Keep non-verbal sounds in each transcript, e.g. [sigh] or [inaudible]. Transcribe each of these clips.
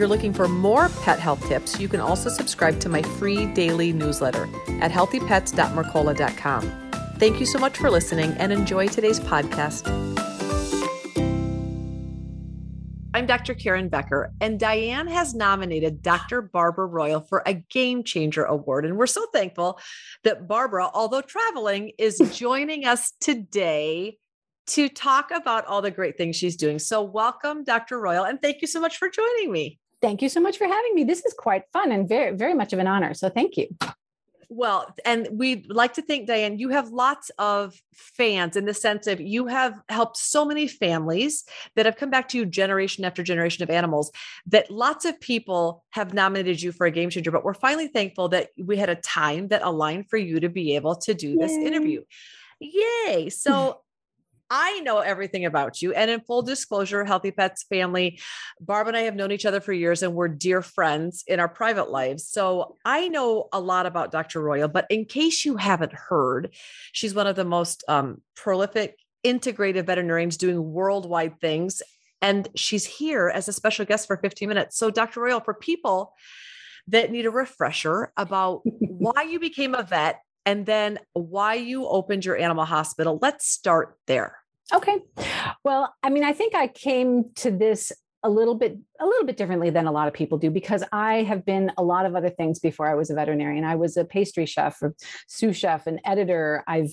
You're looking for more pet health tips, you can also subscribe to my free daily newsletter at healthypets.mercola.com. Thank you so much for listening and enjoy today's podcast. I'm Dr. Karen Becker, and Diane has nominated Dr. Barbara Royal for a Game Changer Award. And we're so thankful that Barbara, although traveling, is [laughs] joining us today to talk about all the great things she's doing. So, welcome, Dr. Royal, and thank you so much for joining me. Thank you so much for having me. This is quite fun and very, very much of an honor. So, thank you. Well, and we'd like to think, Diane, you have lots of fans in the sense of you have helped so many families that have come back to you generation after generation of animals that lots of people have nominated you for a game changer. But we're finally thankful that we had a time that aligned for you to be able to do this interview. Yay. So [laughs] I know everything about you. And in full disclosure, Healthy Pets family, Barb and I have known each other for years and we're dear friends in our private lives. So I know a lot about Dr. Royal, but in case you haven't heard, she's one of the most um, prolific integrative veterinarians doing worldwide things. And she's here as a special guest for 15 minutes. So, Dr. Royal, for people that need a refresher about [laughs] why you became a vet and then why you opened your animal hospital. Let's start there. Okay. Well, I mean, I think I came to this a little bit a little bit differently than a lot of people do because I have been a lot of other things before I was a veterinarian. I was a pastry chef, a sous chef, an editor. I've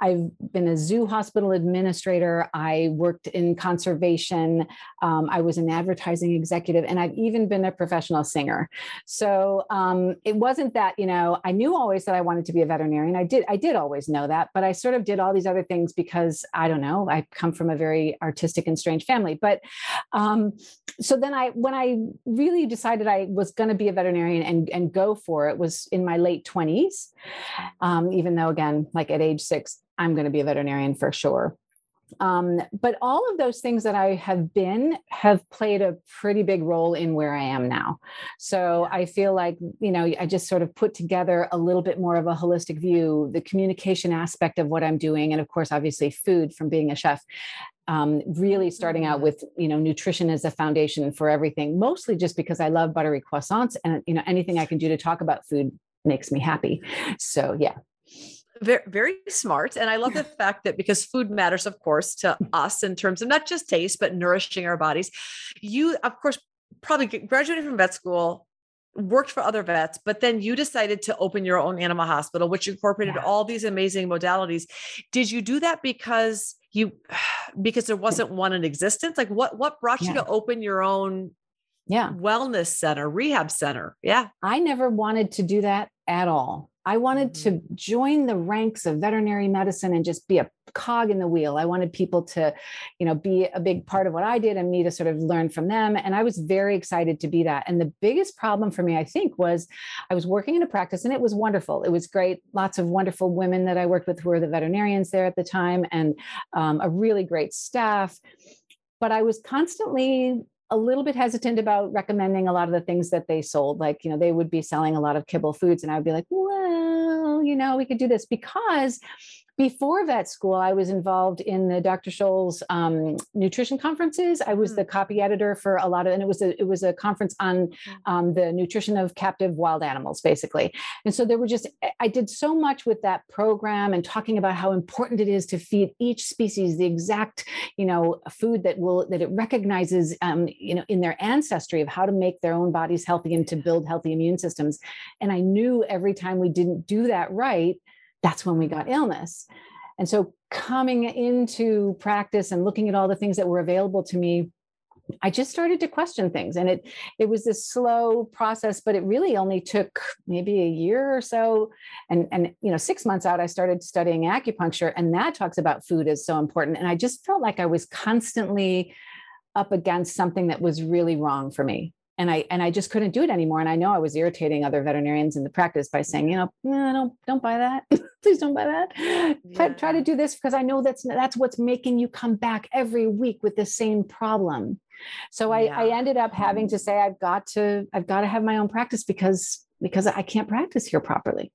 I've been a zoo hospital administrator. I worked in conservation. Um, I was an advertising executive, and I've even been a professional singer. So um, it wasn't that you know I knew always that I wanted to be a veterinarian. I did I did always know that, but I sort of did all these other things because I don't know. I come from a very artistic and strange family, but. Um, so then I, when I really decided I was going to be a veterinarian and, and go for it was in my late twenties. Um, even though again, like at age six, I'm going to be a veterinarian for sure. Um, but all of those things that I have been have played a pretty big role in where I am now. So I feel like, you know, I just sort of put together a little bit more of a holistic view, the communication aspect of what I'm doing. And of course, obviously, food from being a chef um, really starting out mm-hmm. with you know nutrition as a foundation for everything mostly just because i love buttery croissants and you know anything i can do to talk about food makes me happy so yeah very, very smart and i love the fact that because food matters of course to [laughs] us in terms of not just taste but nourishing our bodies you of course probably graduated from vet school worked for other vets, but then you decided to open your own animal hospital, which incorporated yeah. all these amazing modalities. Did you do that because you [sighs] because there wasn't one in existence? Like what what brought yeah. you to open your own yeah wellness center, rehab center? Yeah. I never wanted to do that at all. I wanted to mm-hmm. join the ranks of veterinary medicine and just be a cog in the wheel. I wanted people to, you know, be a big part of what I did and me to sort of learn from them. And I was very excited to be that. And the biggest problem for me, I think, was I was working in a practice and it was wonderful. It was great. Lots of wonderful women that I worked with who were the veterinarians there at the time and um, a really great staff. But I was constantly a little bit hesitant about recommending a lot of the things that they sold. Like, you know, they would be selling a lot of kibble foods, and I would be like, well, you know, we could do this because before vet school, I was involved in the Dr. Scholl's um, nutrition conferences. I was mm. the copy editor for a lot of, and it was a it was a conference on mm. um, the nutrition of captive wild animals, basically. And so there were just I did so much with that program and talking about how important it is to feed each species the exact you know food that will that it recognizes um, you know in their ancestry of how to make their own bodies healthy and to build healthy immune systems. And I knew every time we didn't do that right that's when we got illness. And so coming into practice and looking at all the things that were available to me, I just started to question things. And it it was this slow process, but it really only took maybe a year or so. And, and you know, six months out, I started studying acupuncture, and that talks about food is so important. And I just felt like I was constantly up against something that was really wrong for me and I and I just couldn't do it anymore. And I know I was irritating other veterinarians in the practice by saying, you know, no, don't don't buy that. [laughs] Please don't buy that. Yeah. Try, try to do this because I know that's that's what's making you come back every week with the same problem. So I, yeah. I ended up having to say I've got to I've got to have my own practice because because I can't practice here properly.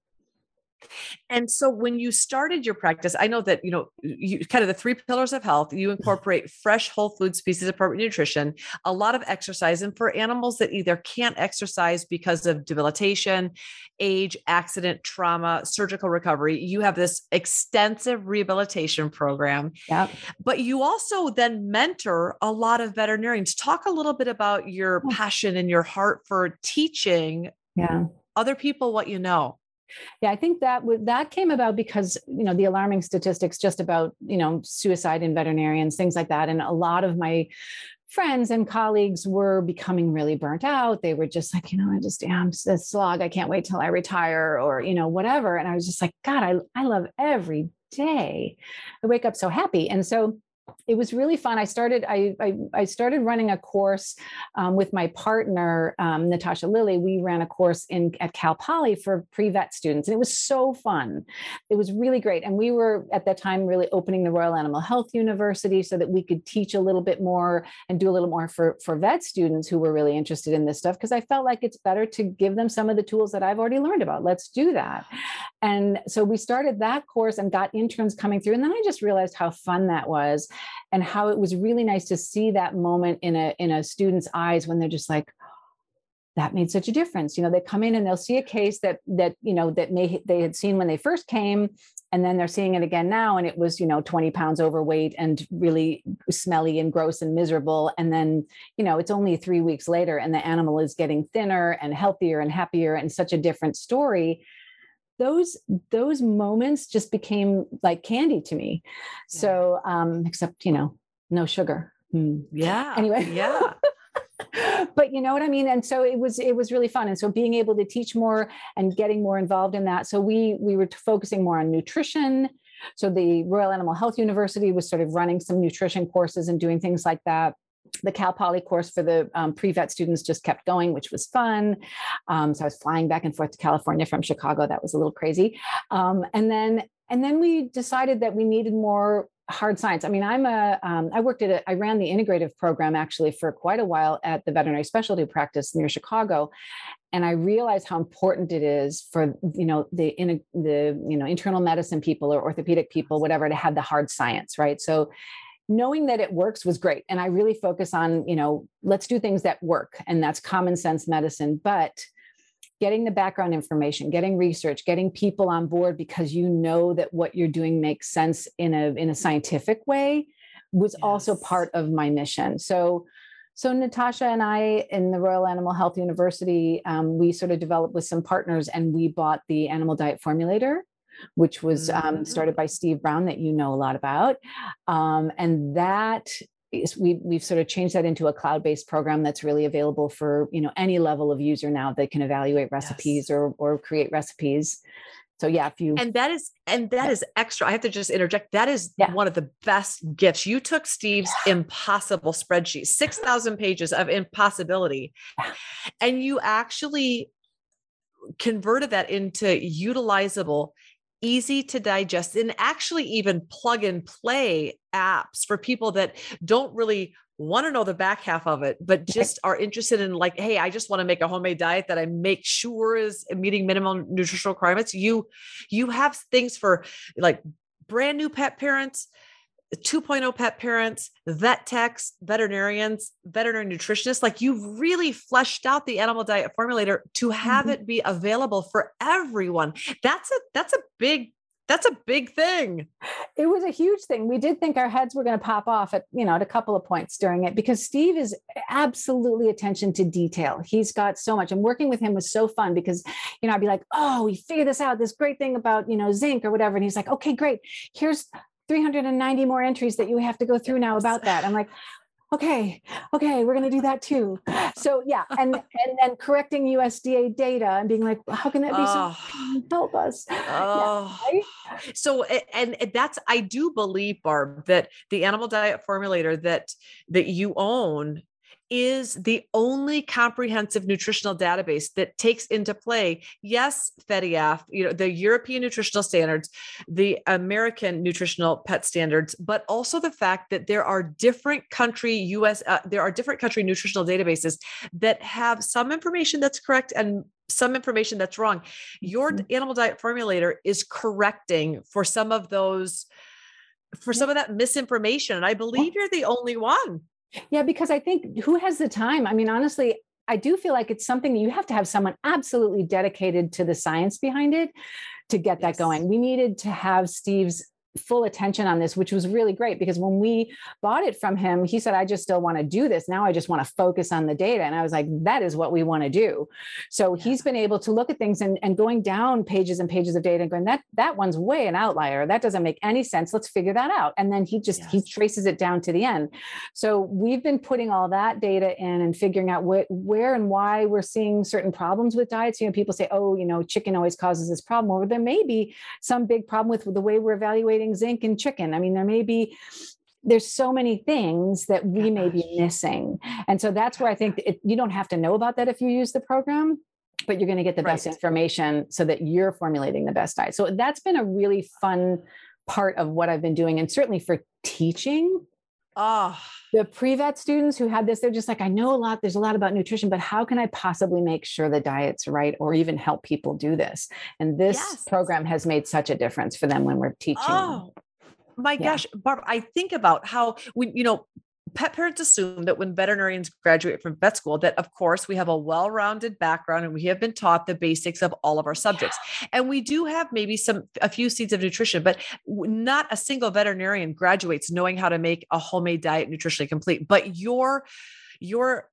And so when you started your practice, I know that, you know, you kind of the three pillars of health, you mm-hmm. incorporate fresh whole food species appropriate nutrition, a lot of exercise. And for animals that either can't exercise because of debilitation, age, accident, trauma, surgical recovery, you have this extensive rehabilitation program. Yeah. But you also then mentor a lot of veterinarians. Talk a little bit about your passion and your heart for teaching yeah. other people what you know. Yeah, I think that w- that came about because you know the alarming statistics just about you know suicide in veterinarians, things like that, and a lot of my friends and colleagues were becoming really burnt out. They were just like, you know, I just am a slog. I can't wait till I retire, or you know, whatever. And I was just like, God, I I love every day. I wake up so happy, and so it was really fun. I started I I, I started running a course um, with my partner um, Natasha Lilly. We ran a course in at Cal Poly for pre vet students, and it was so fun. It was really great, and we were at that time really opening the Royal Animal Health University so that we could teach a little bit more and do a little more for for vet students who were really interested in this stuff. Because I felt like it's better to give them some of the tools that I've already learned about. Let's do that. And so we started that course and got interns coming through, and then I just realized how fun that was and how it was really nice to see that moment in a in a student's eyes when they're just like that made such a difference. You know they come in and they'll see a case that that you know that may they had seen when they first came and then they're seeing it again now and it was you know 20 pounds overweight and really smelly and gross and miserable and then you know it's only 3 weeks later and the animal is getting thinner and healthier and happier and such a different story those those moments just became like candy to me. Yeah. so um except you know no sugar. Mm. yeah. Anyway. Yeah. [laughs] But you know what i mean? And so it was it was really fun. And so being able to teach more and getting more involved in that. So we we were focusing more on nutrition. So the royal animal health university was sort of running some nutrition courses and doing things like that the Cal Poly course for the um, pre-vet students just kept going, which was fun. Um, so I was flying back and forth to California from Chicago. That was a little crazy. Um, and then and then we decided that we needed more hard science. I mean, I'm a um, I worked at a, I ran the integrative program actually for quite a while at the veterinary specialty practice near Chicago, and I realized how important it is for you know the in the you know internal medicine people or orthopedic people, whatever, to have the hard science, right? So knowing that it works was great. And i really focus on you know let's do things that work and that's common sense medicine. But getting the background information getting research getting people on board because you know that what you're doing makes sense in a in a scientific way was yes. also part of my mission. So so natasha and i in the royal animal health university um, we sort of developed with some partners and we bought the animal diet formulator which was um, mm-hmm. started by Steve Brown, that you know a lot about. Um, and that is, we, we've sort of changed that into a cloud-based program that's really available for you know any level of user now that can evaluate recipes yes. or, or create recipes. So yeah, if you and that is and that yeah. is extra. I have to just interject. That is yeah. one of the best gifts. You took Steve's impossible spreadsheet, six thousand pages of impossibility, and you actually converted that into utilizable easy to digest and actually even plug and play apps for people that don't really want to know the back half of it but just are interested in like hey i just want to make a homemade diet that i make sure is meeting minimum nutritional requirements. You you have things for like brand new pet parents 2.0 pet parents, vet techs, veterinarians, veterinary nutritionists, like you've really fleshed out the animal diet formulator to have mm-hmm. it be available for everyone. That's a that's a big that's a big thing. It was a huge thing. We did think our heads were going to pop off at, you know, at a couple of points during it because Steve is absolutely attention to detail. He's got so much. And working with him was so fun because, you know, I'd be like, oh, we figured this out, this great thing about, you know, zinc or whatever. And he's like, okay, great. Here's 390 more entries that you have to go through now about that. I'm like, okay, okay, we're going to do that too. So yeah, and and then correcting USDA data and being like, how can that be oh. so? Help us. Oh. Yeah, right? So and that's I do believe, Barb, that the animal diet formulator that that you own is the only comprehensive nutritional database that takes into play, yes, FEDIAF, you know, the European nutritional standards, the American nutritional pet standards, but also the fact that there are different country US, uh, there are different country nutritional databases that have some information that's correct and some information that's wrong. Your mm-hmm. animal diet formulator is correcting for some of those for some of that misinformation. And I believe you're the only one. Yeah, because I think who has the time? I mean, honestly, I do feel like it's something you have to have someone absolutely dedicated to the science behind it to get yes. that going. We needed to have Steve's full attention on this, which was really great because when we bought it from him, he said, I just still want to do this. Now I just want to focus on the data. And I was like, that is what we want to do. So yeah. he's been able to look at things and, and going down pages and pages of data and going, that that one's way an outlier. That doesn't make any sense. Let's figure that out. And then he just yes. he traces it down to the end. So we've been putting all that data in and figuring out what where and why we're seeing certain problems with diets. You know, people say, oh, you know, chicken always causes this problem. Or there may be some big problem with the way we're evaluating zinc in chicken. I mean, there may be there's so many things that we may be missing. And so that's where I think it, you don't have to know about that if you use the program, but you're going to get the right. best information so that you're formulating the best diet. So that's been a really fun part of what I've been doing. And certainly for teaching, Oh, the pre-vet students who had this, they're just like, I know a lot, there's a lot about nutrition, but how can I possibly make sure the diet's right or even help people do this? And this yes. program has made such a difference for them when we're teaching. Oh, my yeah. gosh, Barb, I think about how when, you know, pet parents assume that when veterinarians graduate from vet school that of course we have a well-rounded background and we have been taught the basics of all of our subjects. And we do have maybe some a few seeds of nutrition but not a single veterinarian graduates knowing how to make a homemade diet nutritionally complete. But your your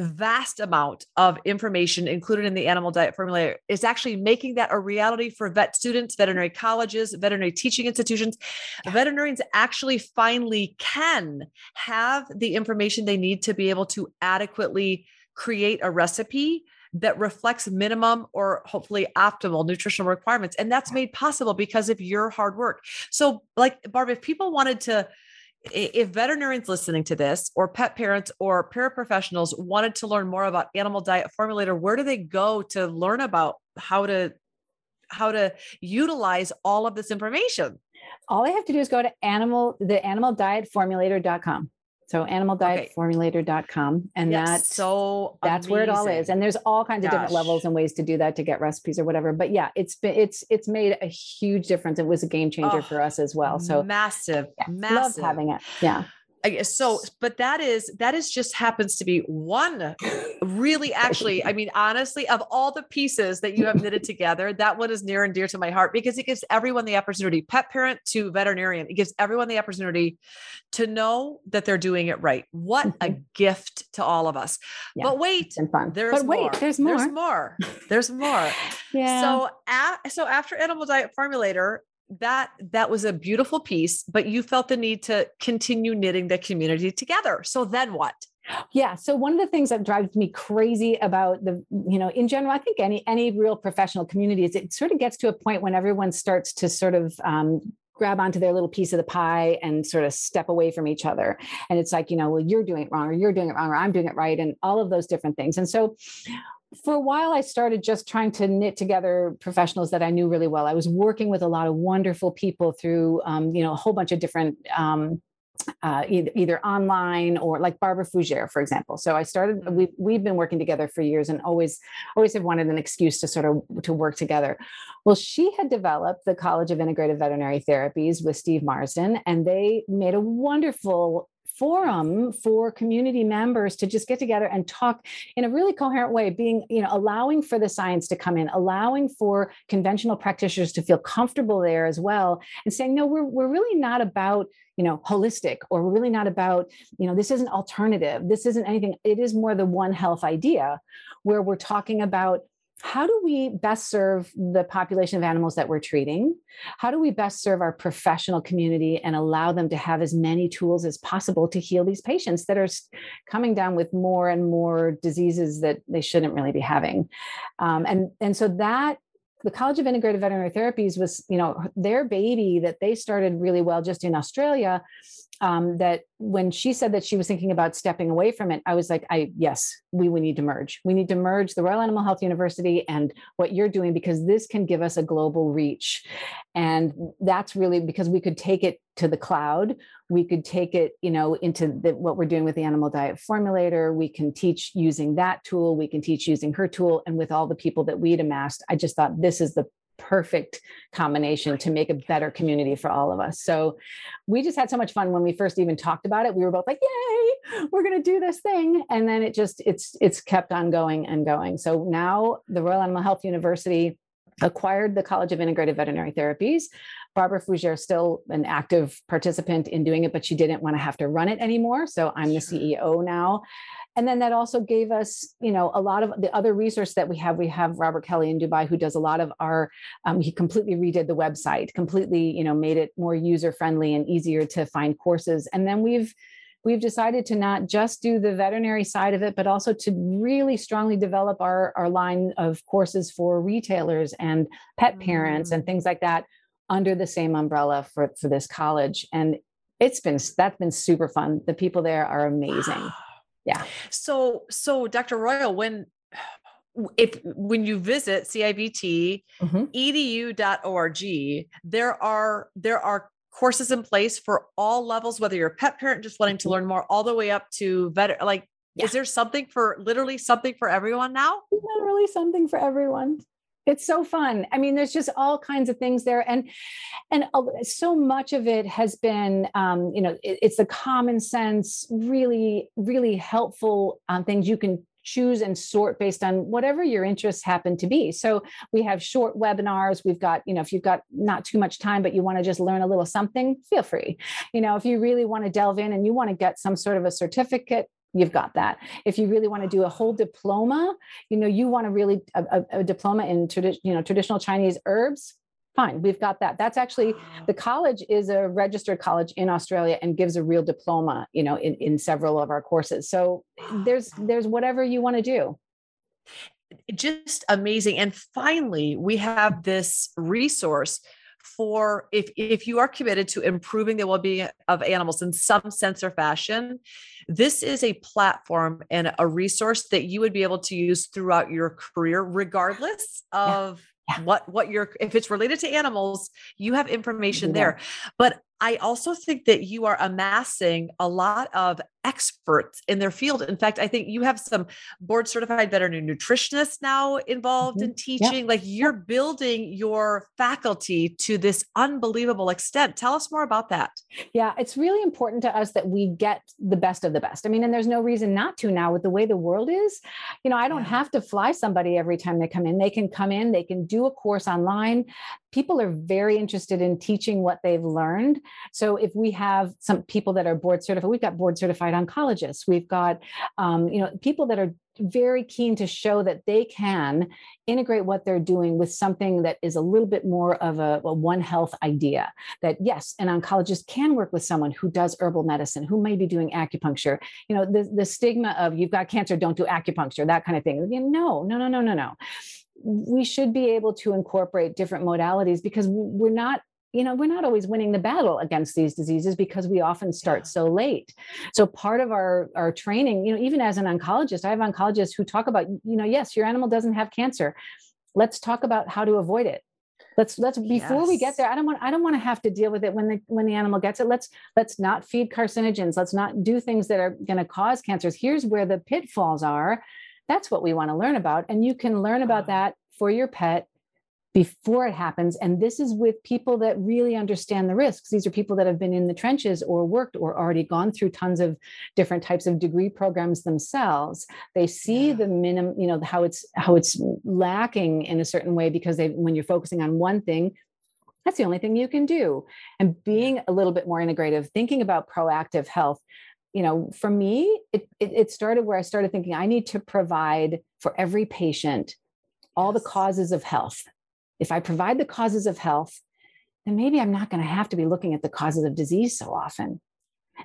vast amount of information included in the animal diet formula is actually making that a reality for vet students, veterinary colleges, veterinary teaching institutions. Yeah. Veterinarians actually finally can have the information they need to be able to adequately create a recipe that reflects minimum or hopefully optimal nutritional requirements. And that's made possible because of your hard work. So, like, Barb, if people wanted to, if veterinarians listening to this or pet parents or paraprofessionals wanted to learn more about animal diet formulator where do they go to learn about how to how to utilize all of this information? All they have to do is go to animal the animal diet formulator.com so animaldietformulator.com. And yes, that's so that's amazing. where it all is. And there's all kinds Gosh. of different levels and ways to do that to get recipes or whatever. But yeah, it's been it's it's made a huge difference. It was a game changer oh, for us as well. So massive, yeah, massive. Love having it. Yeah so but that is that is just happens to be one really actually i [laughs] mean honestly of all the pieces that you have knitted together that one is near and dear to my heart because it gives everyone the opportunity pet parent to veterinarian it gives everyone the opportunity to know that they're doing it right. What a mm-hmm. gift to all of us. Yeah, but wait there's but wait more. there's more there's more. there's [laughs] more. Yeah. So at, so after animal diet formulator that that was a beautiful piece but you felt the need to continue knitting the community together. So then what? Yeah so one of the things that drives me crazy about the you know in general i think any any real professional community is it sort of gets to a point when everyone starts to sort of um, grab onto their little piece of the pie and sort of step away from each other. And it's like you know well you're doing it wrong or you're doing it wrong or i'm doing it right and all of those different things. And so for a while i started just trying to knit together professionals that i knew really well i was working with a lot of wonderful people through um, you know a whole bunch of different um, uh, either, either, online or like Barbara Fougere, for example. So I started. We we've been working together for years, and always always have wanted an excuse to sort of to work together. Well, she had developed the College of Integrative Veterinary Therapies with Steve Marsden, and they made a wonderful forum for community members to just get together and talk in a really coherent way being you know allowing for the science to come in allowing for conventional practitioners to feel comfortable there as well and saying no we're, we're really not about you know holistic or we're really not about you know this isn't alternative. This isn't anything. It is more the one health idea where we're talking about how do we best serve the population of animals that we're treating? How do we best serve our professional community and allow them to have as many tools as possible to heal these patients that are coming down with more and more diseases that they shouldn't really be having? Um, and, and so that the College of Integrative Veterinary Therapies was, you know, their baby that they started really well just in Australia um, that when she said that she was thinking about stepping away from it, I was like, I yes, we we need to merge. We need to merge the Royal Animal Health University and what you're doing because this can give us a global reach, and that's really because we could take it to the cloud. We could take it, you know, into the, what we're doing with the animal diet formulator. We can teach using that tool. We can teach using her tool, and with all the people that we'd amassed, I just thought this is the perfect combination to make a better community for all of us. So we just had so much fun when we first even talked about it. We were both like, "Yay, we're going to do this thing." And then it just it's it's kept on going and going. So now the Royal Animal Health University acquired the College of Integrative Veterinary Therapies. Barbara Fougere is still an active participant in doing it, but she didn't want to have to run it anymore. So I'm the CEO now and then that also gave us you know a lot of the other resource that we have we have robert kelly in dubai who does a lot of our um, he completely redid the website completely you know made it more user friendly and easier to find courses. And then we've we've decided to not just do the veterinary side of it but also to really strongly develop our our line of courses for retailers and pet parents mm. and things like that under the same umbrella for for this college. And it's been that's been super fun. The people there are amazing yeah so so dr royal when [sighs] if when you visit civt mm-hmm. edu.org there are there are courses in place for all levels whether you're a pet parent just wanting to mm-hmm. learn more all the way up to vet like yeah. is there something for literally something for everyone now literally something for everyone it's so fun. I mean there's just all kinds of things there and and so much of it has been um, you know it, it's the common sense really really helpful um, things you can choose and sort based on whatever your interests happen to be. So we have short webinars we've got you know if you've got not too much time but you want to just learn a little something feel free. You know if you really want to delve in and you want to get some sort of a certificate you've got that. If you really want to do a whole diploma you know you want to really a, a, a diploma in tradi- you know traditional chinese herbs fine we've got that. That's actually the college is a registered college in australia and gives a real diploma you know in, in several of our courses. So there's there's whatever you want to do. Just amazing. And finally we have this resource for if if you are committed to improving the well-being of animals in some sense or fashion this is a platform and a resource that you would be able to use throughout your career regardless of yeah. Yeah. what what you're if it's related to animals you have information yeah. there but I also think that you are amassing a lot of experts in their field. In fact, I think you have some board certified veterinary nutritionists now involved mm-hmm. in teaching. Like you're building your faculty to this unbelievable extent. Tell us more about that. Yeah, it's really important to us that we get the best of the best. I mean, and there's no reason not to now with the way the world is. You know, I don't yeah. have to fly somebody every time they come in. They can come in, they can do a course online people are very interested in teaching what they've learned. So if we have some people that are board certified, we've got board certified oncologists, we've got um, you know people that are very keen to show that they can integrate what they're doing with something that is a little bit more of a, a, one health idea. That yes an oncologist can work with someone who does herbal medicine who may be doing acupuncture. You know the, the stigma of you've got cancer don't do acupuncture that kind of thing. You know, no no no no no no we should be able to incorporate different modalities because we're not you know we're not always winning the battle against these diseases because we often start so late. So part of our our training you know even as an oncologist i have oncologists who talk about you know yes your animal doesn't have cancer. Let's talk about how to avoid it. Let's let's before yes. we get there i don't want i don't want to have to deal with it when the when the animal gets it. Let's let's not feed carcinogens. Let's not do things that are going to cause cancers. Here's where the pitfalls are that's what we want to learn about. And you can learn about mm-hmm. that for your pet before it happens. And this is with people that really understand the risks. These are people that have been in the trenches or worked or already gone through tons of different types of degree programs themselves. They see yeah. the minimum, you know, how it's how it's lacking in a certain way because they when you're focusing on one thing, that's the only thing you can do. And being a little bit more integrative, thinking about proactive health, you know, for me, it, it, it, started where I started thinking I need to provide for every patient all the causes of health. If I provide the causes of health, then maybe I'm not going to have to be looking at the causes of disease so often.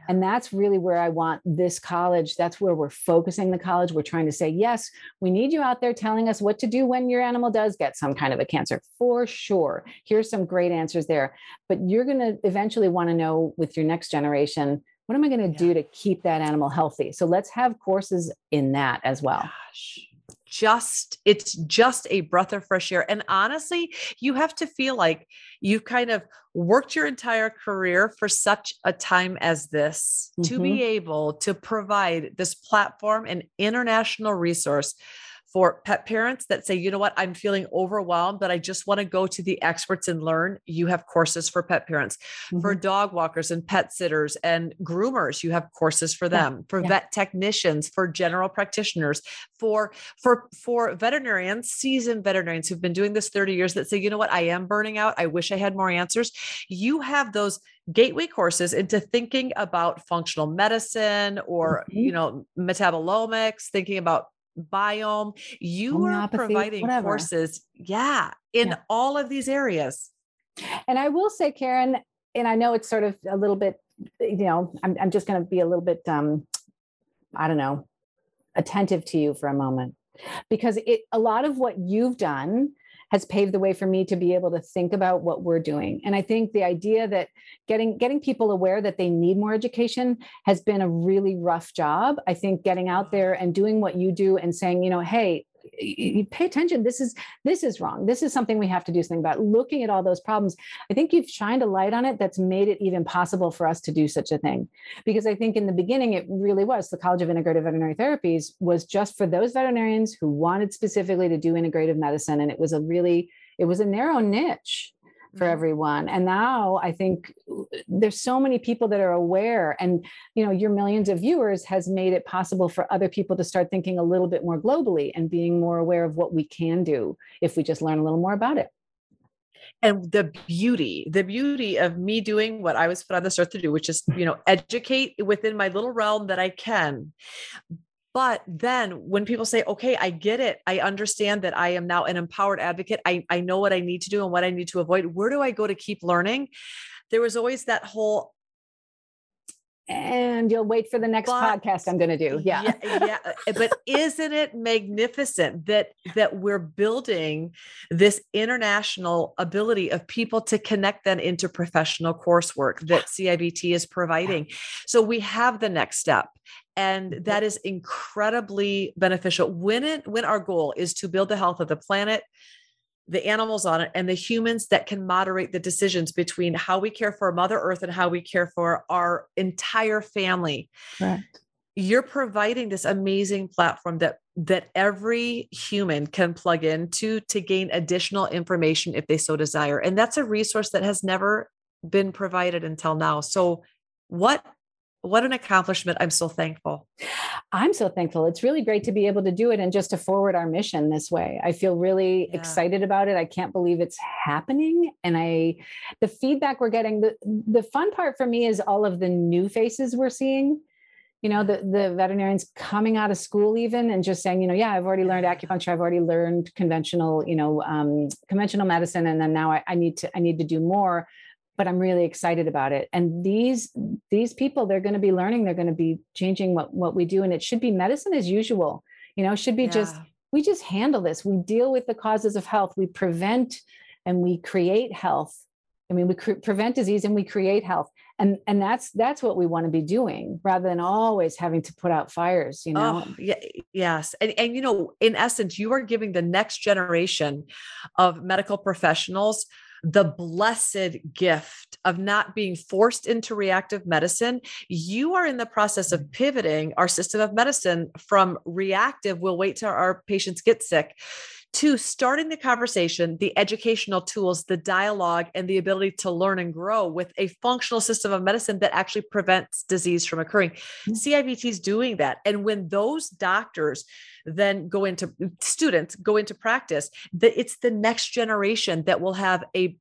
And that's really where I want this college. That's where we're focusing the college. We're trying to say, yes, we need you out there telling us what to do when your animal does get some kind of a cancer, for sure. Here's some great answers there. But you're going to eventually want to know with your next generation, what am I going to yeah. do to keep that animal healthy? So let's have courses in that as well. Gosh just it's just a breath of fresh air and honestly you have to feel like you've kind of worked your entire career for such a time as this mm-hmm. to be mm-hmm. able to provide this platform and international resource for pet parents that say, you know what, I'm feeling overwhelmed, but I just want to go to the experts and learn. You have courses for pet parents, mm-hmm. for dog walkers and pet sitters and groomers. You have courses for them, yeah. for yeah. vet technicians, for general practitioners, for for for veterinarians, seasoned veterinarians who've been doing this 30 years that say, you know what, I am burning out. I wish I had more answers. You have those gateway courses into thinking about functional medicine or mm-hmm. you know metabolomics thinking about biome. You are providing whatever. courses, yeah, in yeah. all of these areas. And I will say, Karen, and I know it's sort of a little bit, you know, I'm, I'm just going to be a little bit, um, I don't know, attentive to you for a moment because it a lot of what you've done has paved the way for me to be able to think about what we're doing. And i think the idea that getting getting people aware that they need more education has been a really rough job. I think getting out mm-hmm. there and doing what you do and saying you know hey you pay attention. This is this is wrong. This is something we have to do something about. Looking at all those problems i think you've shined a light on it that's made it even possible for us to do such a thing. Because i think in the beginning it really was the college of integrative veterinary therapies was just for those veterinarians who wanted specifically to do integrative medicine. And it was a really it was a narrow niche for mm-hmm. everyone. And now i think there's so many people that are aware and you know your millions of viewers has made it possible for other people to start thinking a little bit more globally and being more aware of what we can do if we just learn a little more about it. And the beauty the beauty of me doing what i was put on this earth to do which is you know educate within my little realm that i can but then when people say, okay, I get it, I understand that I am now an empowered advocate, I, I know what I need to do and what I need to avoid, where do I go to keep learning? There was always that whole and you'll wait for the next but, podcast I'm going to do. Yeah. yeah. Yeah. Uh, but [laughs] isn't it magnificent that that we're building this international ability of people to connect them into professional coursework that CIVT is providing. So we have the next step and mm-hmm. that is incredibly beneficial when it when our goal is to build the health of the planet the animals on it and the humans that can moderate the decisions between how we care for mother earth and how we care for our entire family. Correct. you're providing this amazing platform that that every human can plug into to gain additional information if they so desire. And that's a resource that has never been provided until now. So what what an accomplishment. I'm so thankful. I'm so thankful. It's really great to be able to do it and just to forward our mission this way. I feel really yeah. excited about it. I can't believe it's happening. And I, the feedback we're getting, the, the fun part for me is all of the new faces we're seeing. You know, the, the veterinarians coming out of school even and just saying, you know, yeah, I've already learned acupuncture. I've already learned conventional, you know, um, conventional medicine. And then now I, I need to, I need to do more but I'm really excited about it. And these these people, they're going to be learning, they're going to be changing what what we do, and it should be medicine as usual. You know, should be yeah. just we just handle this. We deal with the causes of health. We prevent and we create health. I mean, we cre- prevent disease and we create health, and and that's that's what we want to be doing, rather than always having to put out fires. You know. Oh, yeah, yes, and and you know, in essence, you are giving the next generation of medical professionals the blessed gift of not being forced into reactive medicine, you are in the process of mm-hmm. pivoting our system of medicine from reactive, we'll wait till our patients get sick, to starting the conversation, the educational tools, the dialogue, and the ability to learn and grow with a functional system of medicine that actually prevents disease from occurring. Mm-hmm. CIVT is doing that. And when those doctors then go into students go into practice, that it's the next generation that will have a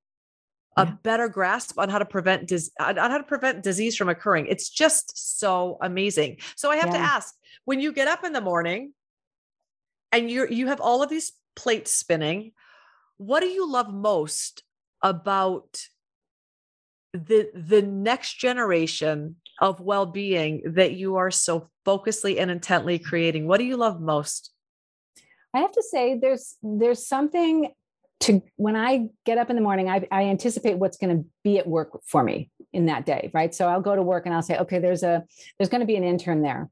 a yeah. better grasp on how to prevent dis- on how to prevent disease from occurring. It's just so amazing. So I have yeah. to ask, when you get up in the morning and you you have all of these plates spinning, what do you love most about the the next generation of well-being that you are so focusedly and intently creating? What do you love most? I have to say there's there's something to when i get up in the morning i, I anticipate what's going to be at work for me in that day right? So i'll go to work and i'll say okay there's a there's going to be an intern there.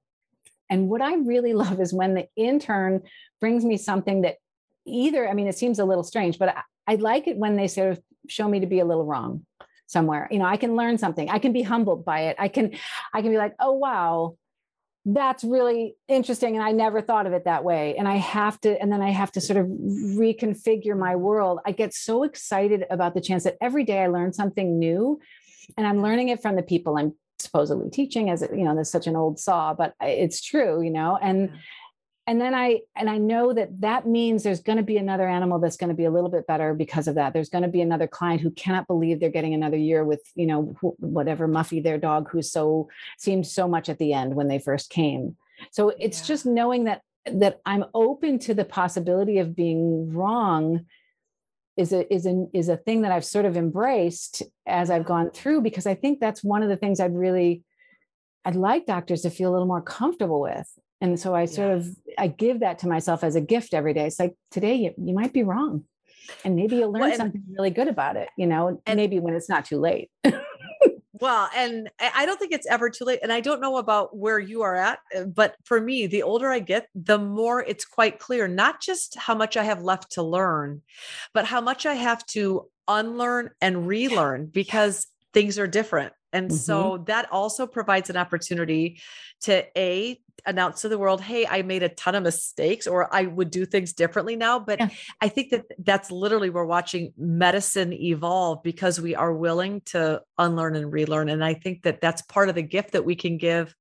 And what i really [laughs] love is when the intern brings me something that either i mean it seems a little strange but I, I like it when they sort of show me to be a little wrong somewhere. You know i can learn something. I can be humbled by it. I can i can be like oh wow that's really interesting and i never thought of it that way. And i have to and then i have to sort of reconfigure my world. I get so excited about the chance that every day i learn something new and i'm learning it from the people i'm supposedly teaching as you know there's such an old saw but uh, it's true you know and and then i and i know that that means there's going to be another animal that's going to be a little bit better because of that. There's going to be another client who cannot believe they're getting another year with you know whatever muffy their dog who so seemed so much at the end when they first came. So it's yeah. just knowing that that i'm open to the possibility of being wrong is a is a is a thing that i've sort of embraced as i've gone through because i think that's one of the things i'd really i'd like doctors to feel a little more comfortable with and so i sort of i give that to myself as a gift every day. It's like today you, you might be wrong. And maybe you'll learn well, and, something really good about it you know and maybe when it's not too late. [laughs] Well and i don't think it's ever too late and i don't know about where you are at uh, but for me the older i get the more it's quite clear not just how much i have left to learn but how much i have to unlearn and relearn because things are different and mm-hmm. so that also provides an opportunity to a announce to the world, hey, I made a ton of mistakes or I would do things differently now. But yeah. I think that that's literally we're watching medicine evolve because we are willing to unlearn and relearn. And I think that that's part of the gift that we can give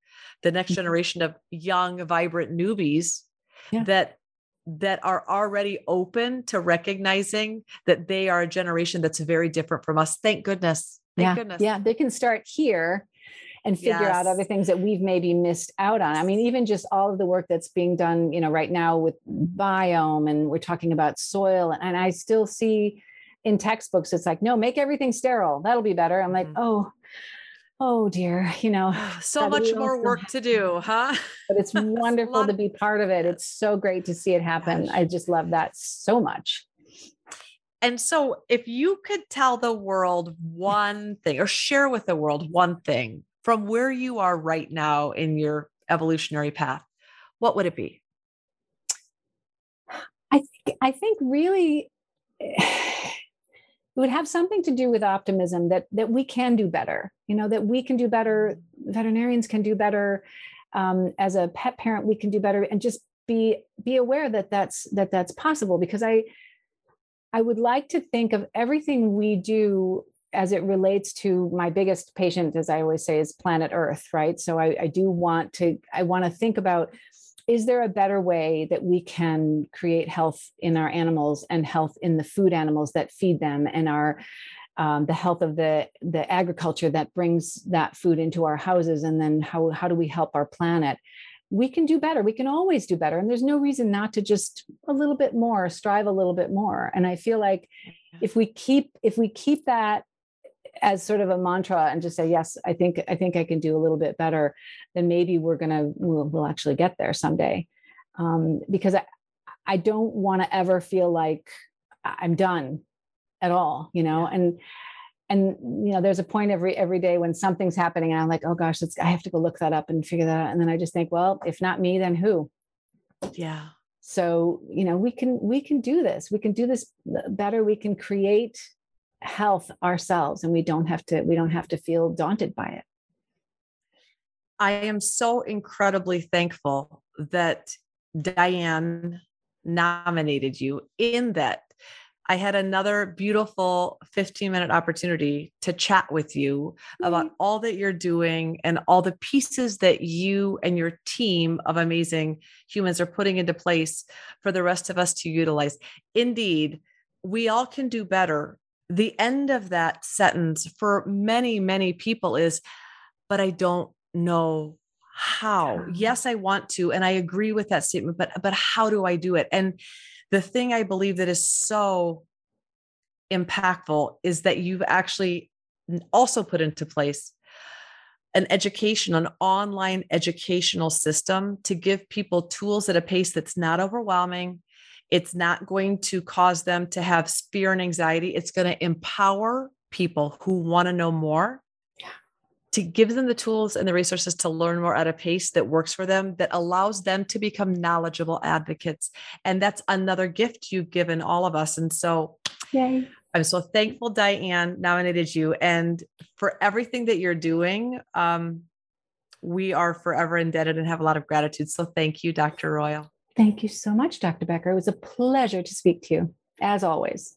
the next mm-hmm. generation of young, vibrant newbies yeah. that that are already open to recognizing that they are a generation that's very different from us. Thank goodness. Thank yeah. goodness. Yeah. They can start here and figure yes. out other things that we've maybe missed out on. I mean, even just all of the work that's being done, you know, right now with biome and we're talking about soil. And I still see in textbooks, it's like, no, make everything sterile. That'll be better. I'm like, mm-hmm. oh, oh dear, you know, [sighs] so much more work to do, huh? [laughs] But it's wonderful to be part of it. It's so great to see it happen. Gosh. I just love that so much. And so, if you could tell the world one thing or share with the world one thing from where you are right now in your evolutionary path, what would it be? I think I think really [sighs] it would have something to do with optimism that that we can do better. You know that we can do better. Mm. Veterinarians can do better. Um, as a pet parent, we can do better, and just be be aware that that's that that's possible. Because I I would like to think of everything we do as it relates to my biggest patient, as I always say, is planet Earth, right? So I, I do want to, I want to think about is there a better way that we can create health in our animals and health in the food animals that feed them and our um, the health of the the agriculture that brings that food into our houses and then how how do we help our planet we can do better. We can always do better. And there's no reason not to just a little bit more strive a little bit more. And i feel like if we keep if we keep that as sort of a mantra and just say yes i think i think i can do a little bit better then maybe we're gonna we'll, we'll actually get there someday. Um, because i i don't want to ever feel like i'm done at all you know? And and you know there's a point every every day when something's happening and i'm like oh gosh i have to go look that up and figure that out. And then i just think well if not me then who? Yeah. So you know we can we can do this. We can do this better. We can create health ourselves and we don't have to we don't have to feel daunted by it. I am so incredibly thankful that diane nominated you in that I had another beautiful 15 minute opportunity to chat with you about mm-hmm. all that you're doing and all the pieces that you and your team of amazing humans are putting into place for the rest of us to utilize. Indeed, we all can do better the end of that sentence for many, many people is, but I don't know how. Yes, I want to. And I agree with that statement, but but how do I do it? And the thing I believe that is so impactful is that you've actually also put into place an education, an online educational system to give people tools at a pace that's not overwhelming. It's not going to cause them to have fear and anxiety. It's going to empower people who want to know more to give them the tools and the resources to learn more at a pace that works for them, that allows them to become knowledgeable advocates. And that's another gift you've given all of us. And so, Yay. I'm so thankful Diane nominated you and for everything that you're doing. Um, we are forever indebted and have a lot of gratitude. So thank you, Dr. Royal. Thank you so much, Dr. Becker. It was a pleasure to speak to you, as always.